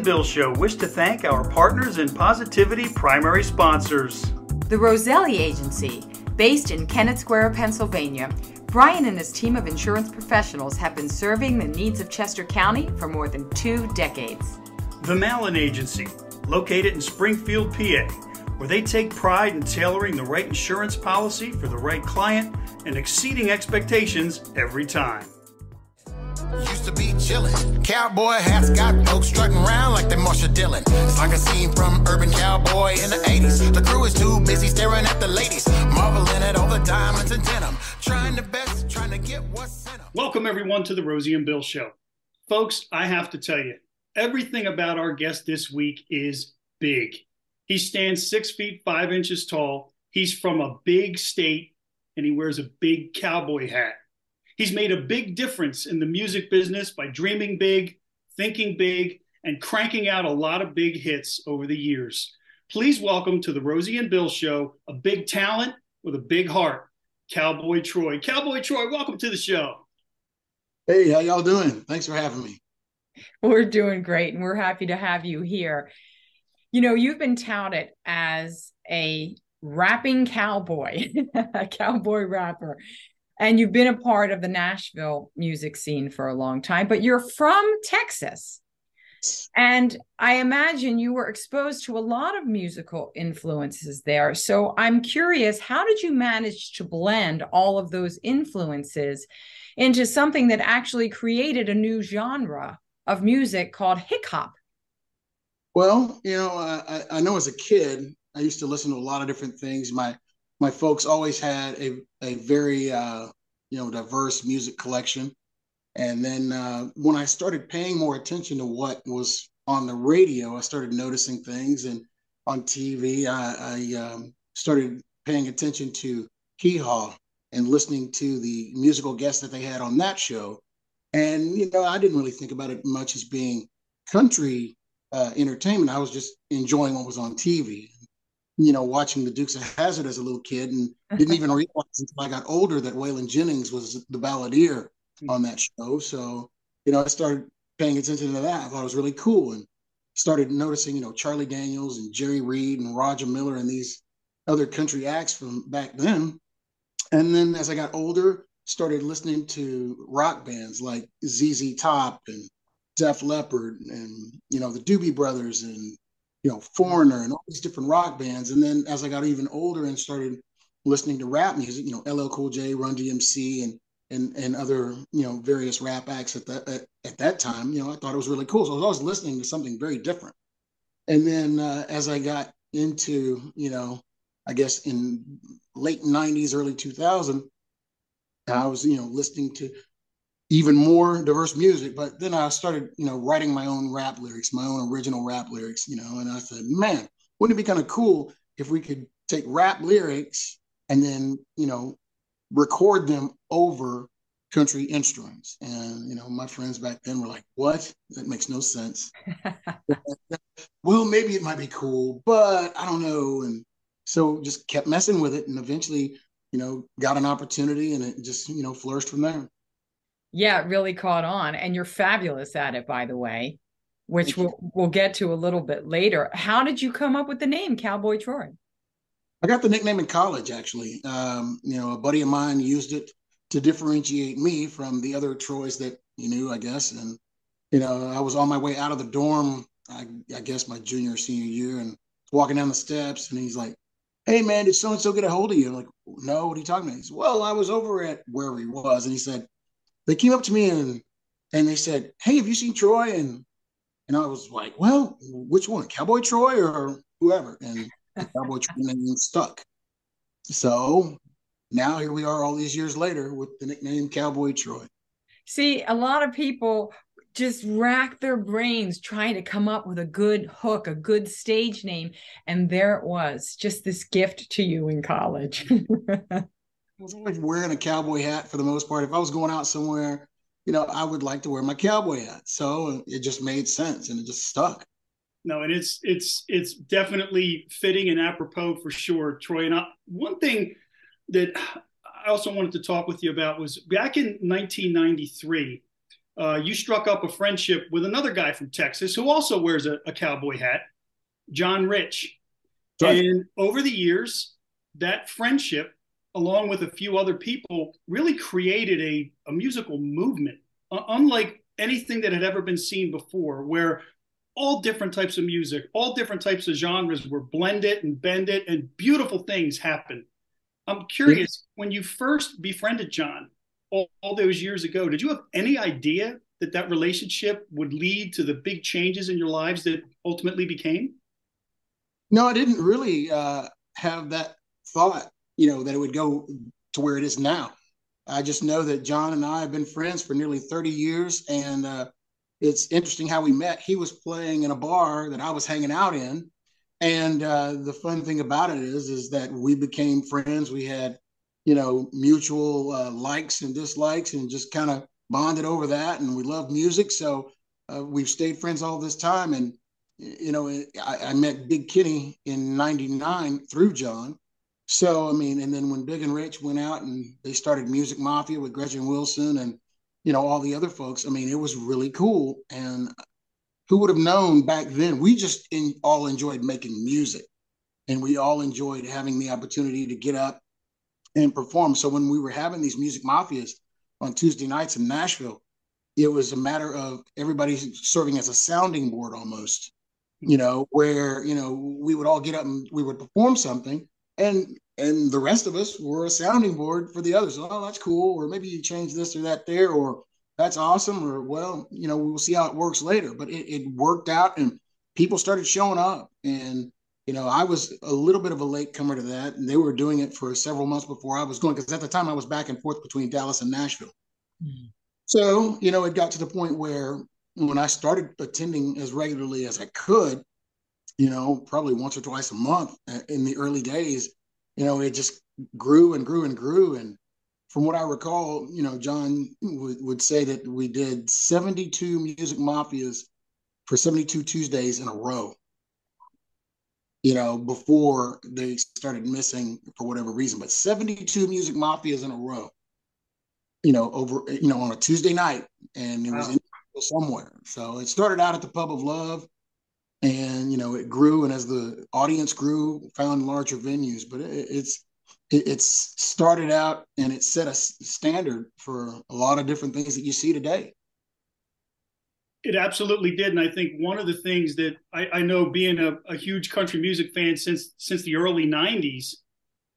And Bill Show wish to thank our partners and Positivity primary sponsors. The Roselli Agency, based in Kennett Square, Pennsylvania, Brian and his team of insurance professionals have been serving the needs of Chester County for more than two decades. The Mallon Agency, located in Springfield, PA, where they take pride in tailoring the right insurance policy for the right client and exceeding expectations every time. Used to be chillin'. Cowboy hats got folks strutting around like they Marshal Dillon. It's like a scene from Urban Cowboy in the 80s. The crew is too busy staring at the ladies, marveling at all the diamonds and denim. Trying the best, trying to get what's them. Welcome, everyone, to the Rosie and Bill Show. Folks, I have to tell you, everything about our guest this week is big. He stands six feet five inches tall. He's from a big state and he wears a big cowboy hat. He's made a big difference in the music business by dreaming big, thinking big, and cranking out a lot of big hits over the years. Please welcome to the Rosie and Bill Show a big talent with a big heart, Cowboy Troy. Cowboy Troy, welcome to the show. Hey, how y'all doing? Thanks for having me. We're doing great, and we're happy to have you here. You know, you've been touted as a rapping cowboy, a cowboy rapper and you've been a part of the Nashville music scene for a long time, but you're from Texas. And I imagine you were exposed to a lot of musical influences there. So I'm curious, how did you manage to blend all of those influences into something that actually created a new genre of music called hick hop? Well, you know, I, I know as a kid, I used to listen to a lot of different things. My my folks always had a a very uh, you know diverse music collection. And then uh, when I started paying more attention to what was on the radio, I started noticing things. And on TV, I, I um, started paying attention to Hee Haw and listening to the musical guests that they had on that show. And you know, I didn't really think about it much as being country uh, entertainment. I was just enjoying what was on TV you know, watching the Dukes of Hazzard as a little kid and didn't even realize until I got older that Waylon Jennings was the balladeer hmm. on that show. So, you know, I started paying attention to that. I thought it was really cool and started noticing, you know, Charlie Daniels and Jerry Reed and Roger Miller and these other country acts from back then. And then as I got older, started listening to rock bands like ZZ Top and Def Leppard and, you know, the Doobie Brothers and you know, Foreigner and all these different rock bands. And then as I got even older and started listening to rap music, you know, LL Cool J, Run DMC, and and and other you know various rap acts at that at, at that time, you know, I thought it was really cool. So I was always listening to something very different. And then uh, as I got into, you know, I guess in late '90s, early 2000, I was you know listening to even more diverse music. But then I started, you know, writing my own rap lyrics, my own original rap lyrics, you know, and I said, man, wouldn't it be kind of cool if we could take rap lyrics and then, you know, record them over country instruments? And, you know, my friends back then were like, what? That makes no sense. well, maybe it might be cool, but I don't know. And so just kept messing with it and eventually, you know, got an opportunity and it just, you know, flourished from there. Yeah, it really caught on. And you're fabulous at it, by the way, which we'll, we'll get to a little bit later. How did you come up with the name Cowboy Troy? I got the nickname in college, actually. Um, you know, a buddy of mine used it to differentiate me from the other Troys that he knew, I guess. And, you know, I was on my way out of the dorm, I, I guess my junior or senior year, and walking down the steps, and he's like, Hey man, did so and so get a hold of you? I'm like, no, what are you talking about? He's Well, I was over at where he was, and he said, they came up to me and and they said, "Hey, have you seen Troy?" and and I was like, "Well, which one, Cowboy Troy or whoever?" And Cowboy Troy name stuck. So now here we are, all these years later, with the nickname Cowboy Troy. See, a lot of people just rack their brains trying to come up with a good hook, a good stage name, and there it was, just this gift to you in college. I was always wearing a cowboy hat for the most part. If I was going out somewhere, you know, I would like to wear my cowboy hat. So it just made sense and it just stuck. No, and it's it's it's definitely fitting and apropos for sure, Troy. And I, one thing that I also wanted to talk with you about was back in 1993. uh, you struck up a friendship with another guy from Texas who also wears a, a cowboy hat, John Rich. Right. And over the years, that friendship, along with a few other people, really created a, a musical movement, uh, unlike anything that had ever been seen before, where all different types of music, all different types of genres were blended and bended, and beautiful things happened. I'm curious, yeah. when you first befriended John all, all those years ago, did you have any idea that that relationship would lead to the big changes in your lives that ultimately became? No, I didn't really uh, have that thought, you know, that it would go to where it is now. I just know that John and I have been friends for nearly 30 years. And uh, it's interesting how we met. He was playing in a bar that I was hanging out in. And uh, the fun thing about it is, is that we became friends. We had, you know, mutual uh, likes and dislikes and just kind of bonded over that. And we love music. So uh, we've stayed friends all this time. And you know, I, I met Big Kenny in '99 through John. So I mean, and then when Big and Rich went out and they started MuzikMafia with Gretchen Wilson and you know all the other folks, I mean, it was really cool. And who would have known back then? We just in, all enjoyed making music, and we all enjoyed having the opportunity to get up and perform. So when we were having these MuzikMafias on Tuesday nights in Nashville, it was a matter of everybody serving as a sounding board almost you know, where, you know, we would all get up and we would perform something and and the rest of us were a sounding board for the others. Oh, that's cool. Or maybe you change this or that there, or that's awesome. Or well, you know, we'll see how it works later. But it, it worked out and people started showing up. And, you know, I was a little bit of a late comer to that. And they were doing it for several months before I was going, because at the time I was back and forth between Dallas and Nashville. Mm-hmm. So, you know, it got to the point where when I started attending as regularly as I could, you know, probably once or twice a month uh, in the early days, you know, it just grew and grew and grew. And from what I recall, you know, John would, would say that we did 72 music mafias for 72 Tuesdays in a row, you know, before they started missing for whatever reason, but 72 music mafias in a row, you know, over, you know, on a Tuesday night. And it wow. was in somewhere. So it started out at the Pub of Love, and you know it grew, and as the audience grew, found larger venues. But it, it's it, it's started out and it set a standard for a lot of different things that you see today. It absolutely did, and I think one of the things that I, I know, being a, a huge country music fan since since the early '90s,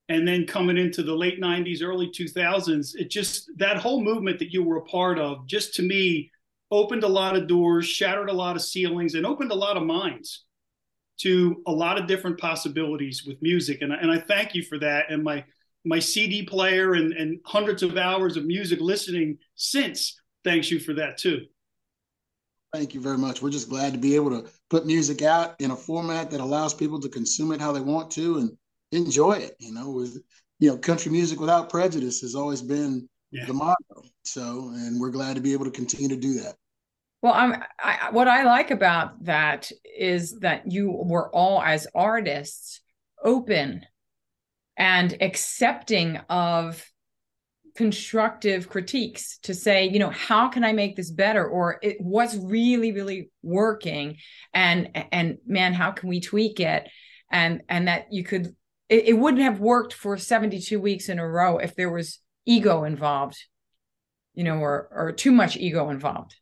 and then coming into the late 90s early 2000s it just that whole movement that you were a part of just to me opened a lot of doors, shattered a lot of ceilings, and opened a lot of minds to a lot of different possibilities with music. And, and I thank you for that. And my my CD player and, and hundreds of hours of music listening since thanks you for that too. Thank you very much. We're just glad to be able to put music out in a format that allows people to consume it how they want to and enjoy it. You know, with you know, country music without prejudice has always been yeah. the motto. So, and we're glad to be able to continue to do that. Well, I'm, I, what I like about that is that you were all, as artists, open and accepting of constructive critiques to say, you know, how can I make this better, or it, what's really, really working, and and man, how can we tweak it, and and that you could, it, it wouldn't have worked for seventy two weeks in a row if there was ego involved, you know, or or too much ego involved.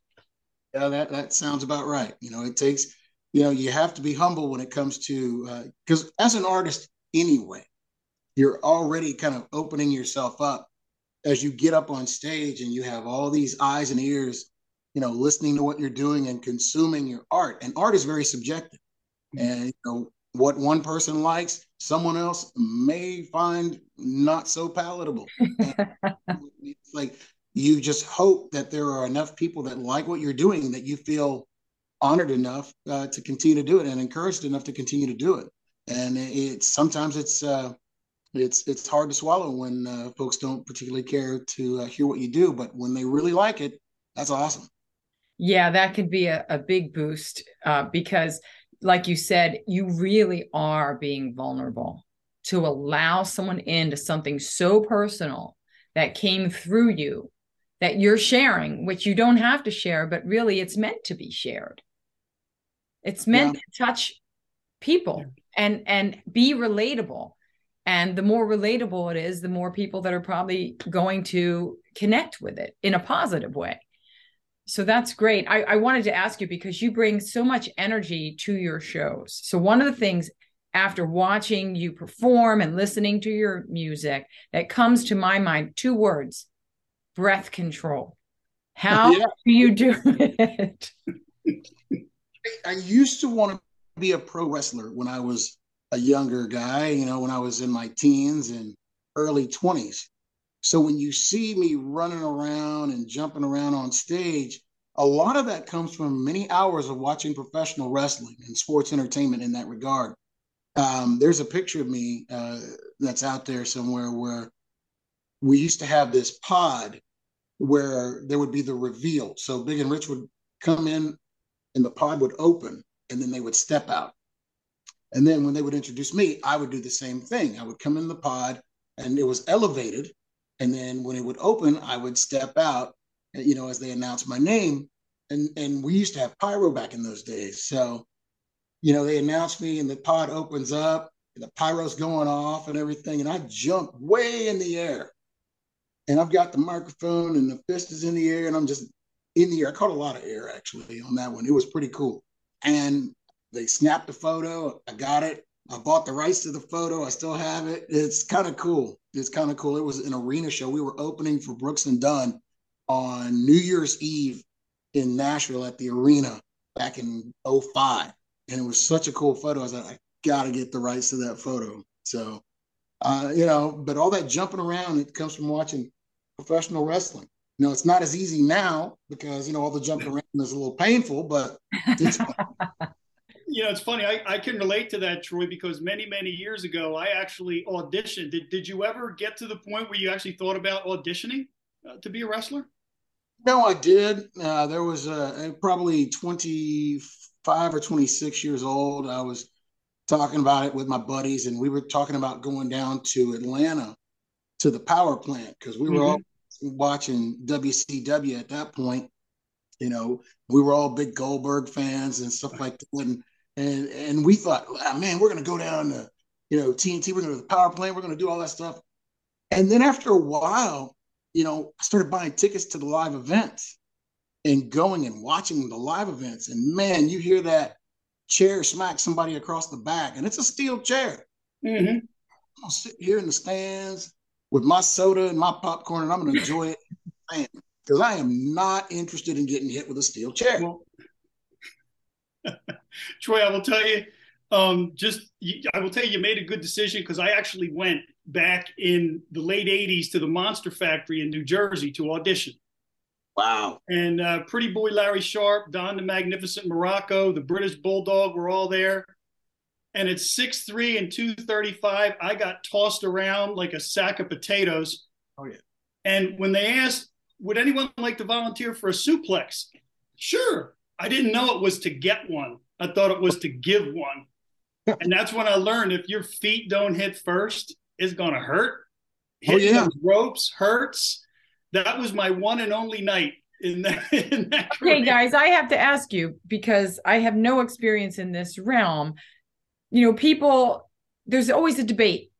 Yeah, that that sounds about right. You know, it takes, you know, you have to be humble when it comes to because uh, as an artist anyway, you're already kind of opening yourself up as you get up on stage and you have all these eyes and ears, you know, listening to what you're doing and consuming your art. And art is very subjective, mm-hmm. and you know what one person likes, someone else may find not so palatable. it's like you just hope that there are enough people that like what you're doing that you feel honored enough uh, to continue to do it and encouraged enough to continue to do it. And it's sometimes it's uh, it's it's hard to swallow when uh, folks don't particularly care to uh, hear what you do, but when they really like it, that's awesome. Yeah, that could be a, a big boost uh, because, like you said, you really are being vulnerable to allow someone into something so personal that came through you that you're sharing, which you don't have to share, but really it's meant to be shared. It's meant yeah. to touch people and and be relatable. And the more relatable it is, the more people that are probably going to connect with it in a positive way. So that's great. I, I wanted to ask you because you bring so much energy to your shows. So one of the things after watching you perform and listening to your music that comes to my mind two words breath control. How yeah. do you do it? I used to want to be a pro wrestler when I was a younger guy, you know, when I was in my teens and early 20s. So when you see me running around and jumping around on stage, a lot of that comes from many hours of watching professional wrestling and sports entertainment in that regard. Um, there's a picture of me uh, that's out there somewhere where we used to have this pod where there would be the reveal. So Big and Rich would come in and the pod would open and then they would step out. And then when they would introduce me, I would do the same thing. I would come in the pod and it was elevated. And then when it would open, I would step out, you know, as they announced my name. And, and we used to have pyro back in those days. So, you know, they announced me and the pod opens up, and the pyro's going off and everything. And I jump way in the air and I've got the microphone and the fist is in the air and I'm just in the air. I caught a lot of air actually on that one. It was pretty cool. And they snapped the photo. I got it. I bought the rights to the photo. I still have it. It's kind of cool. It's kind of cool. It was an arena show. We were opening for Brooks and Dunn on New Year's Eve in Nashville at the arena back in 05. And it was such a cool photo. I was like, I got to get the rights to that photo. So uh, you know, but all that jumping around, it comes from watching professional wrestling. You know, it's not as easy now because, you know, all the jumping around is a little painful, but it's you know, it's funny. I, I can relate to that, Troy, because many, many years ago, I actually auditioned. Did, did you ever get to the point where you actually thought about auditioning uh, to be a wrestler? No, I did. Uh, there was uh, probably 25 or 26 years old. I was talking about it with my buddies, and we were talking about going down to Atlanta to the power plant because we were mm-hmm. all watching WCW at that point. You know, we were all big Goldberg fans and stuff like that, and and and we thought, oh, man, we're gonna go down to you know TNT, we're gonna do the power plant, we're gonna do all that stuff. And then after a while, you know, I started buying tickets to the live events and going and watching the live events. And man, you hear that chair smack somebody across the back, and it's a steel chair. Mm-hmm. I'll sit here in the stands with my soda and my popcorn, and I'm going to enjoy it because I am not interested in getting hit with a steel chair. Well, Troy, I will tell you, um, just I will tell you, you made a good decision because I actually went back in the late '80s to the Monster Factory in New Jersey to audition. Wow. And uh, Pretty Boy Larry Sharpe, Don the Magnificent Muraco, the British Bulldog were all there. And at 6'3 and 235, I got tossed around like a sack of potatoes. Oh, yeah. And when they asked, would anyone like to volunteer for a suplex? Sure. I didn't know it was to get one. I thought it was to give one. and that's when I learned if your feet don't hit first, it's going to hurt. Hitting oh, yeah. ropes hurts that was my one and only night in that. In that okay, guys, I have to ask you because I have no experience in this realm. You know, people, there's always a debate.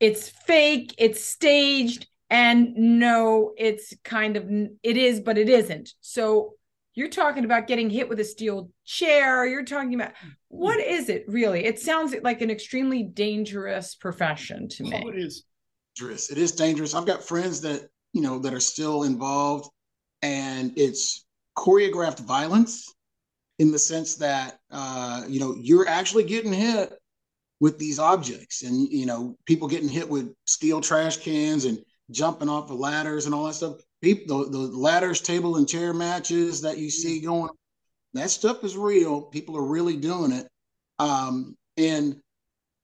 It's fake, it's staged, and no, it's kind of, it is, but it isn't. So you're talking about getting hit with a steel chair. You're talking about what is it really? It sounds like an extremely dangerous profession to me. Oh, it is dangerous. It is dangerous. I've got friends that you know that are still involved. And it's choreographed violence in the sense that uh, you know you're actually getting hit with these objects and you know people getting hit with steel trash cans and jumping off of ladders and all that stuff. People the, the ladders table and chair matches that you see going that stuff is real. People are really doing it. Um, and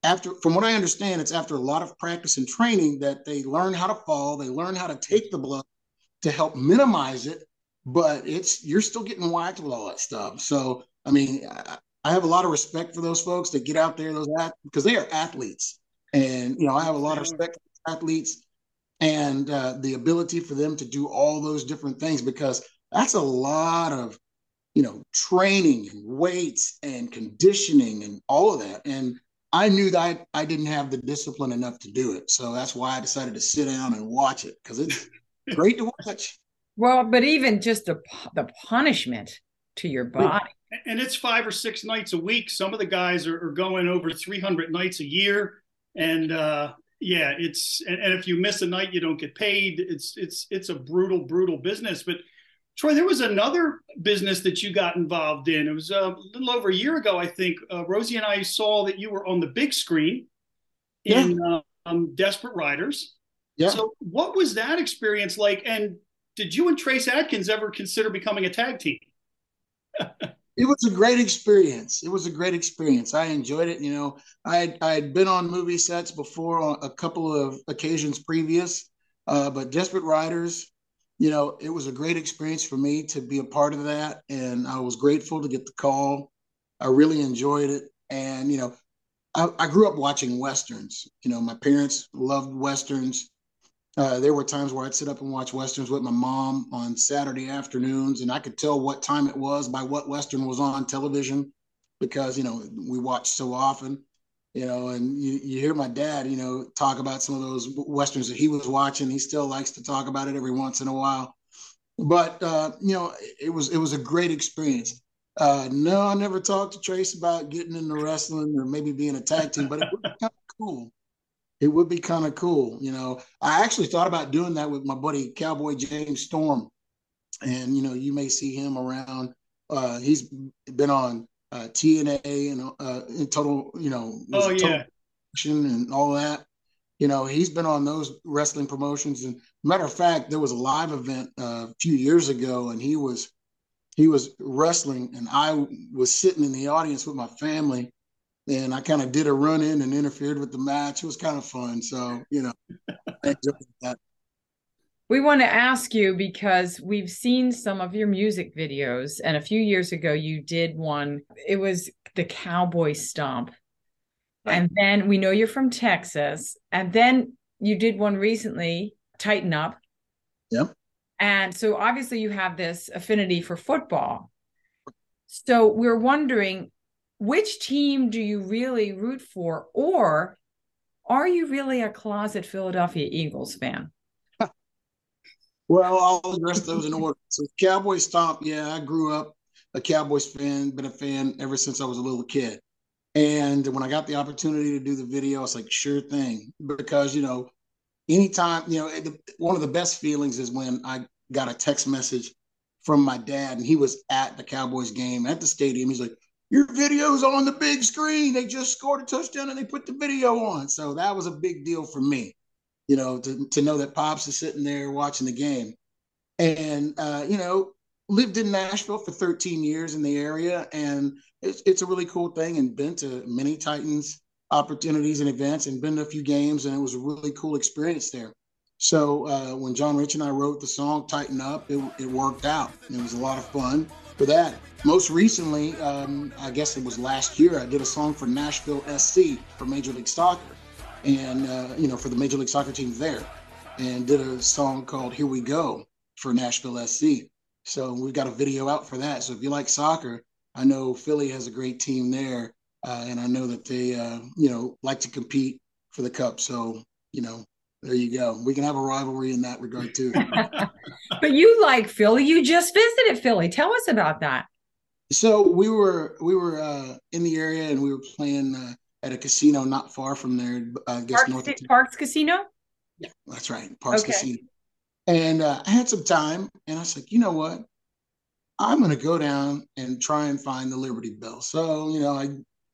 after from what I understand, it's after a lot of practice and training that they learn how to fall, they learn how to take the blow to help minimize it, but it's you're still getting whacked with all that stuff. So I mean, I, have a lot of respect for those folks that get out there, those because they are athletes. And you know, I have a lot of respect for athletes. and uh, the ability for them to do all those different things because that's a lot of you know training and weights and conditioning and all of that and i knew that I, I didn't have the discipline enough to do it. So that's why i decided to sit down and watch it because it's great to watch. Well but even just the, the punishment to your body. and it's five or six nights a week. Some of the guys are, are going over 300 nights a year. And uh yeah it's and, and if you miss a night you don't get paid. It's it's it's a brutal brutal business. But Troy, there was another business that you got involved in. It was uh, a little over a year ago, I think. Uh, Rosie and I saw that you were on the big screen in yeah. um, Desperate Riders. Yeah. So, what was that experience like? And did you and Trace Adkins ever consider becoming a tag team? it was a great experience. It was a great experience. I enjoyed it. You know, I had, I had been on movie sets before on a couple of occasions previous, uh, but Desperate Riders you know, it was a great experience for me to be a part of that. And I was grateful to get the call. I really enjoyed it. And, you know, I, I grew up watching Westerns. You know, my parents loved Westerns. Uh, there were times where I'd sit up and watch Westerns with my mom on Saturday afternoons, and I could tell what time it was by what Western was on television because, you know, we watched so often you know, and you, you hear my dad, you know, talk about some of those westerns that he was watching. He still likes to talk about it every once in a while. But uh, you know, it was it was a great experience. Uh, no, I never talked to Trace about getting into wrestling or maybe being a tag team, but it would be kind of cool. It would be kind of cool, you know. I actually thought about doing that with my buddy Cowboy James Storm, and you know, you may see him around. Uh, he's been on uh, TNA and uh, in total, you know, oh yeah, and all that. You know, he's been on those wrestling promotions. And matter of fact, there was a live event uh, a few years ago, and he was he was wrestling, and I was sitting in the audience with my family, and I kind of did a run in and interfered with the match. It was kind of fun. So you know, I enjoyed that we want to ask you because we've seen some of your music videos and a few years ago you did one. It was the cowboy stomp. Right. and then we know you're from texas and then you did one recently tighten up. Yep. And so obviously you have this affinity for football. So we're wondering which team do you really root for or are you really a closet philadelphia eagles fan well, I'll address those in order. So, Cowboy Stomp, yeah, I grew up a Cowboys fan, been a fan ever since I was a little kid. And when I got the opportunity to do the video, I was like, sure thing. Because, you know, anytime, you know, one of the best feelings is when I got a text message from my dad and he was at the Cowboys game at the stadium. He's like, your video's on the big screen. They just scored a touchdown and they put the video on. So that was a big deal for me you know, to, to know that Pops is sitting there watching the game. And, uh, you know, lived in Nashville for 13 years in the area. And it's, it's a really cool thing and been to many Titans opportunities and events and been to a few games. And it was a really cool experience there. So uh, when John Rich and I wrote the song Tighten Up, it, it worked out. It was a lot of fun for that. Most recently, um, I guess it was last year, I did a song for Nashville SC for Major League Soccer and uh, you know for the Major League Soccer team there, and did a song called "Here We Go" for Nashville SC. So we've got a video out for that. So if you like soccer, I know Philly has a great team there, uh, and I know that they uh, you know like to compete for the cup. So you know there you go. We can have a rivalry in that regard too. but you like Philly. You just visited Philly. Tell us about that. So we were we were uh, in the area and we were playing uh, at a casino not far from there. Uh, I guess Parx, north of Parx Casino. Yeah, that's right, Parx okay. Casino. And uh, I had some time, and I was like, you know what? I'm going to go down and try and find the Liberty Bell. So you know, I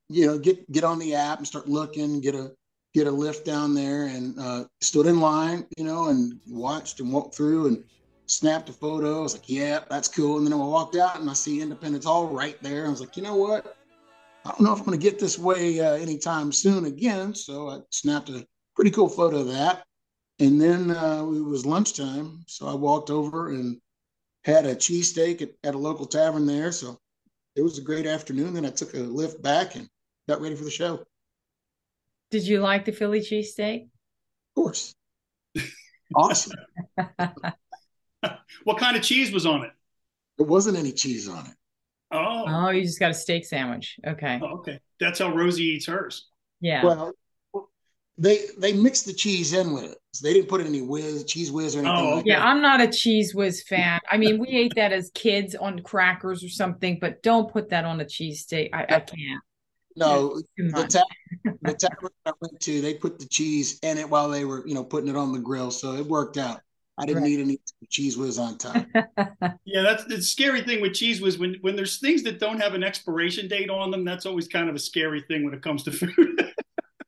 you know get get on the app and start looking, get a get a lift down there, and uh, stood in line, you know, and watched and walked through and snapped a photo. I was like, yeah, that's cool. And then I walked out and I see Independence Hall right there. I was like, you know what? I don't know if I'm going to get this way uh, anytime soon again. So I snapped a pretty cool photo of that. And then uh, it was lunchtime. So I walked over and had a cheesesteak at, at a local tavern there. So it was a great afternoon. Then I took a lift back and got ready for the show. Did you like the Philly cheesesteak? Of course. awesome. what kind of cheese was on it? There wasn't any cheese on it. Oh, Oh, you just got a steak sandwich. Okay. oh, okay. That's how Rosie eats hers. Yeah. Well, they they mixed the cheese in with it. So they didn't put any whiz, Cheez Whiz or anything Oh, like Yeah, that. I'm not a Cheez Whiz fan. I mean, we ate that as kids on crackers or something, but don't put that on a cheese steak. I, I can't. No, Too the much. ta- the tavern I went to, they put the cheese in it while they were, you know, putting it on the grill. So it worked out. I didn't Right. need any Cheez Whiz on top. Yeah, that's the scary thing with cheese was when when there's things that don't have an expiration date on them. That's always kind of a scary thing when it comes to food.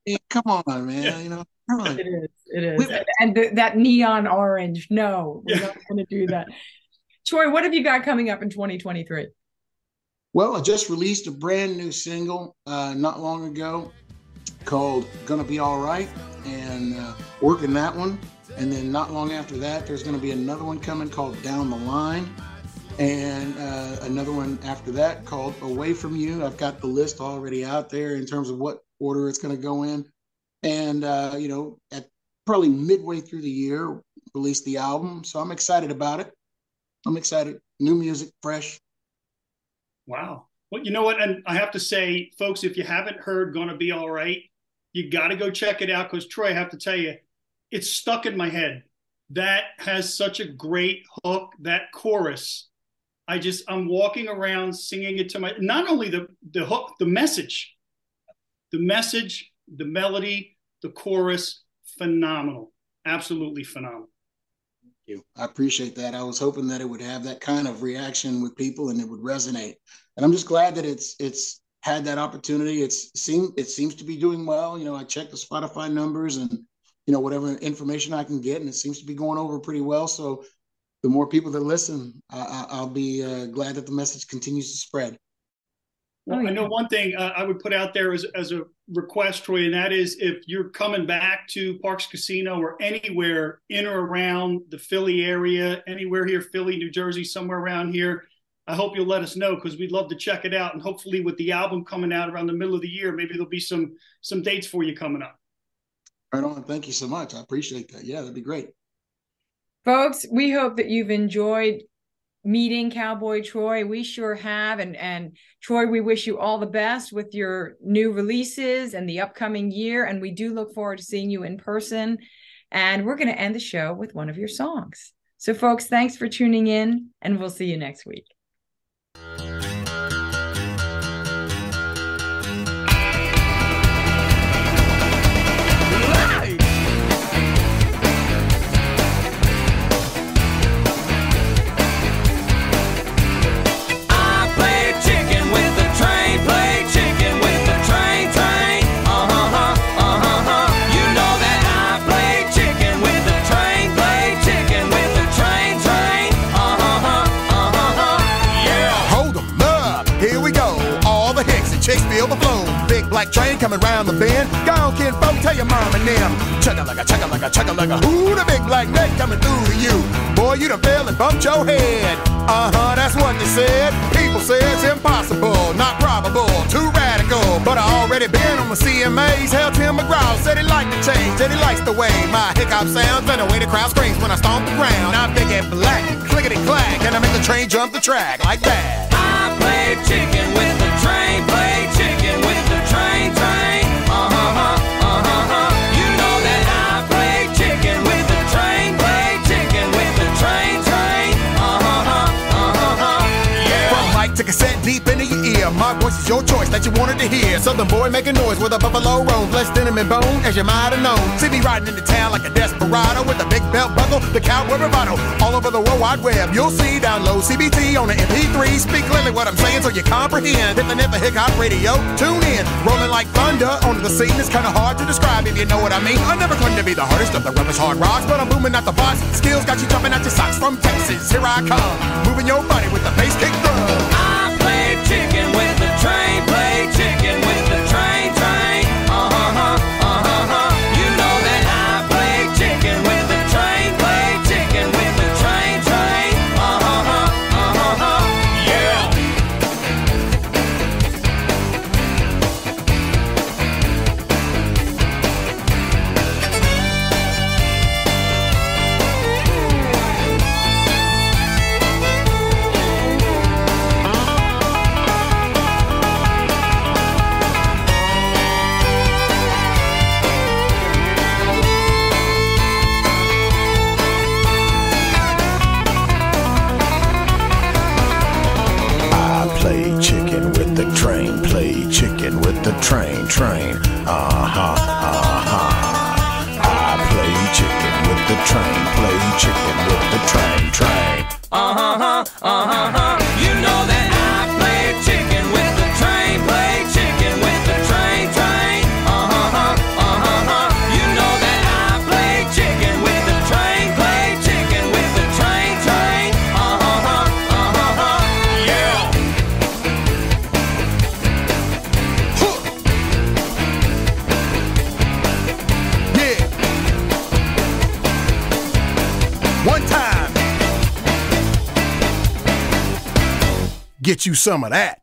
Yeah, come on, man. Yeah. You know, come on. It is. It is. We- And th- that neon orange. No, we're Yeah. not going to do that. Troy, what have you got coming up in 2023? Well, I just released a brand new single uh, not long ago called "Gonna Be All Right," and uh, working that one. And then not long after that, there's going to be another one coming called "Down the Line," and uh, another one after that called "Away from You." I've got the list already out there in terms of what order it's going to go in, and uh, you know, at probably midway through the year, release the album. So I'm excited about it. I'm excited. New music, fresh. Wow. Well, you know what? And I have to say, folks, if you haven't heard Gonna Be All Right, you got to go check it out because, Troy, I have to tell you, it's stuck in my head. That has such a great hook, that chorus. I just, I'm walking around singing it to my, not only the, the hook, the message, the message, the melody, the chorus, phenomenal. Absolutely phenomenal. Thank you. I appreciate that. I was hoping that it would have that kind of reaction with people and it would resonate. And I'm just glad that it's it's had that opportunity. It's seem it seems to be doing well. You know, I checked the Spotify numbers and you know whatever information I can get, and it seems to be going over pretty well. So the more people that listen, I, I, I'll be uh, glad that the message continues to spread. Well, Oh, I know one thing uh, I would put out there as, as a request, Troy, and that is if you're coming back to Parx Casino or anywhere in or around the Philly area, anywhere here, Philly, New Jersey, somewhere around here, I hope you'll let us know because we'd love to check it out. And hopefully, with the album coming out around the middle of the year, maybe there'll be some some dates for you coming up. Right on. Thank you so much. I appreciate that. Yeah, that'd be great. Folks, we hope that you've enjoyed meeting Cowboy Troy. We sure have. And and Troy, we wish you all the best with your new releases and the upcoming year. And we do look forward to seeing you in person. And we're going to end the show with one of your songs. So, folks, thanks for tuning in, and we'll see you next week. Train coming round the bend. Go on, kid, folk, tell your mom and them. Chugga like a chugga like a chugga like a. Who the big black neck coming through to you? Boy, you done fell and bumped your head. Uh huh, that's what they said. People say it's impossible, not probable, too radical. But I already been on the CMAs. Hell, Tim McGraw said he liked the change, said he likes the way my hiccup sounds and the way the crowd screams when I stomp the ground. I'm big and black, clickety clack, and I make the train jump the track like that. I play chicken with the train, play chicken train, train. Uh huh, uh huh. Mic to cassette deep into your ear. My voice is your choice that you wanted to hear. Southern boy making noise with a buffalo roam. Flesh, denim, and bone, as you might have known. See me riding into town like a desperado with a big belt buckle, the cowboy bravado. All over the World Wide Web, you'll see download CBT on the MP3. Speak clearly what I'm saying so you comprehend. Hit the Never Hip Hop Radio, tune in. Rolling like thunder onto the scene. It's kind of hard to describe if you know what I mean. I never claimed to be the hardest of the roughest hard rocks, but I'm booming out the box. Skills got you jumping out your socks from Texas. Here I come, moving your body with the bass kick drum. Chicken with the train, play chicken get you some of that.